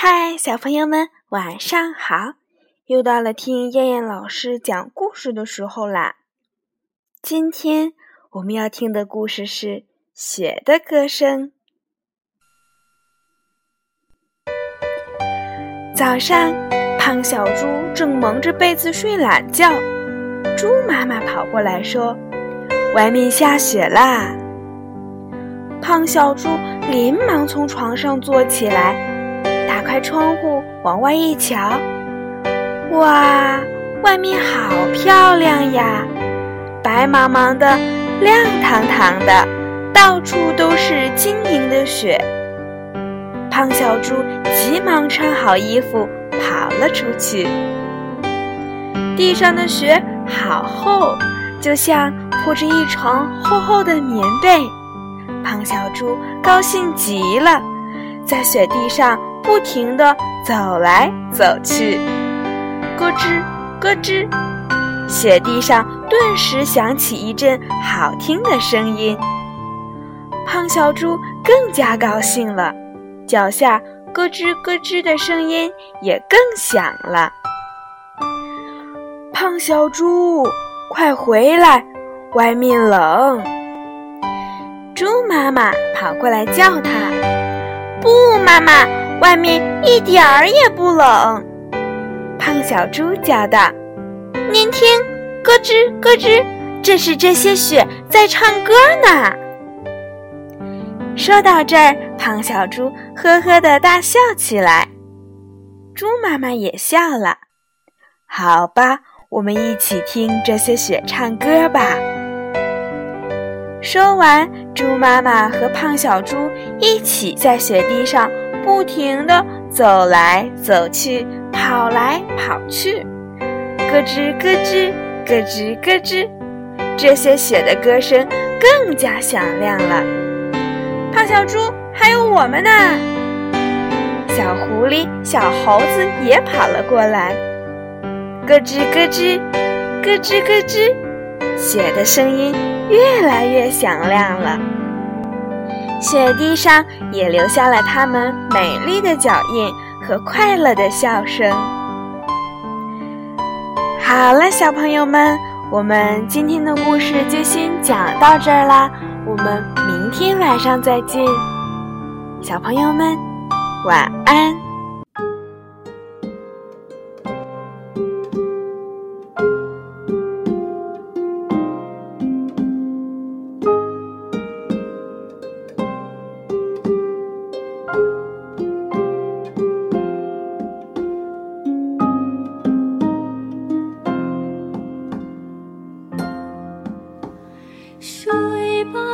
嗨，小朋友们，晚上好！又到了听燕燕老师讲故事的时候啦。今天我们要听的故事是《雪的歌声》。早上，胖小猪正蒙着被子睡懒觉，猪妈妈跑过来说：“外面下雪啦！”胖小猪连忙从床上坐起来，打开窗户往外一瞧，哇，外面好漂亮呀！白茫茫的，亮堂堂的，到处都是晶莹的雪。胖小猪急忙穿好衣服跑了出去。地上的雪好厚，就像铺着一床厚厚的棉被。胖小猪高兴极了，在雪地上不停地走来走去，咯吱咯吱，雪地上顿时响起一阵好听的声音。胖小猪更加高兴了。脚下咯吱咯吱的声音也更响了。胖小猪，快回来，外面冷！猪妈妈跑过来叫他：“不，妈妈，外面一点儿也不冷。”胖小猪叫道：“您听，咯吱咯吱，这是这些雪在唱歌呢。”说到这儿，胖小猪呵呵的大笑起来。猪妈妈也笑了。好吧，我们一起听这些雪唱歌吧。说完，猪妈妈和胖小猪一起在雪地上不停地走来走去，跑来跑去，咯吱咯吱，咯吱咯吱，这些雪的歌声更加响亮了。胖小猪，还有我们呢！小狐狸、小猴子也跑了过来，咯吱咯吱，咯吱咯吱，雪的声音越来越响亮了。雪地上也留下了他们美丽的脚印和快乐的笑声。好了，小朋友们，我们今天的故事就先讲到这儿啦。我们明天晚上再见，小朋友们，晚安。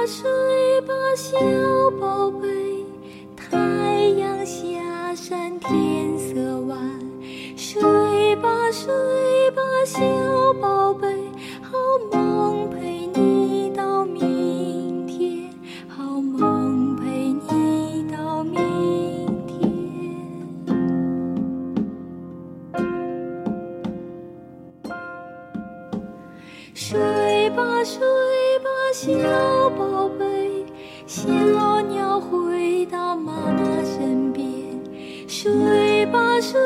睡吧，小宝贝，太阳下山天色晚。睡吧，睡吧，小宝贝，好梦陪你到明天，好梦陪你到明天。睡吧，睡，小宝贝。小鸟回到妈妈身边，睡吧睡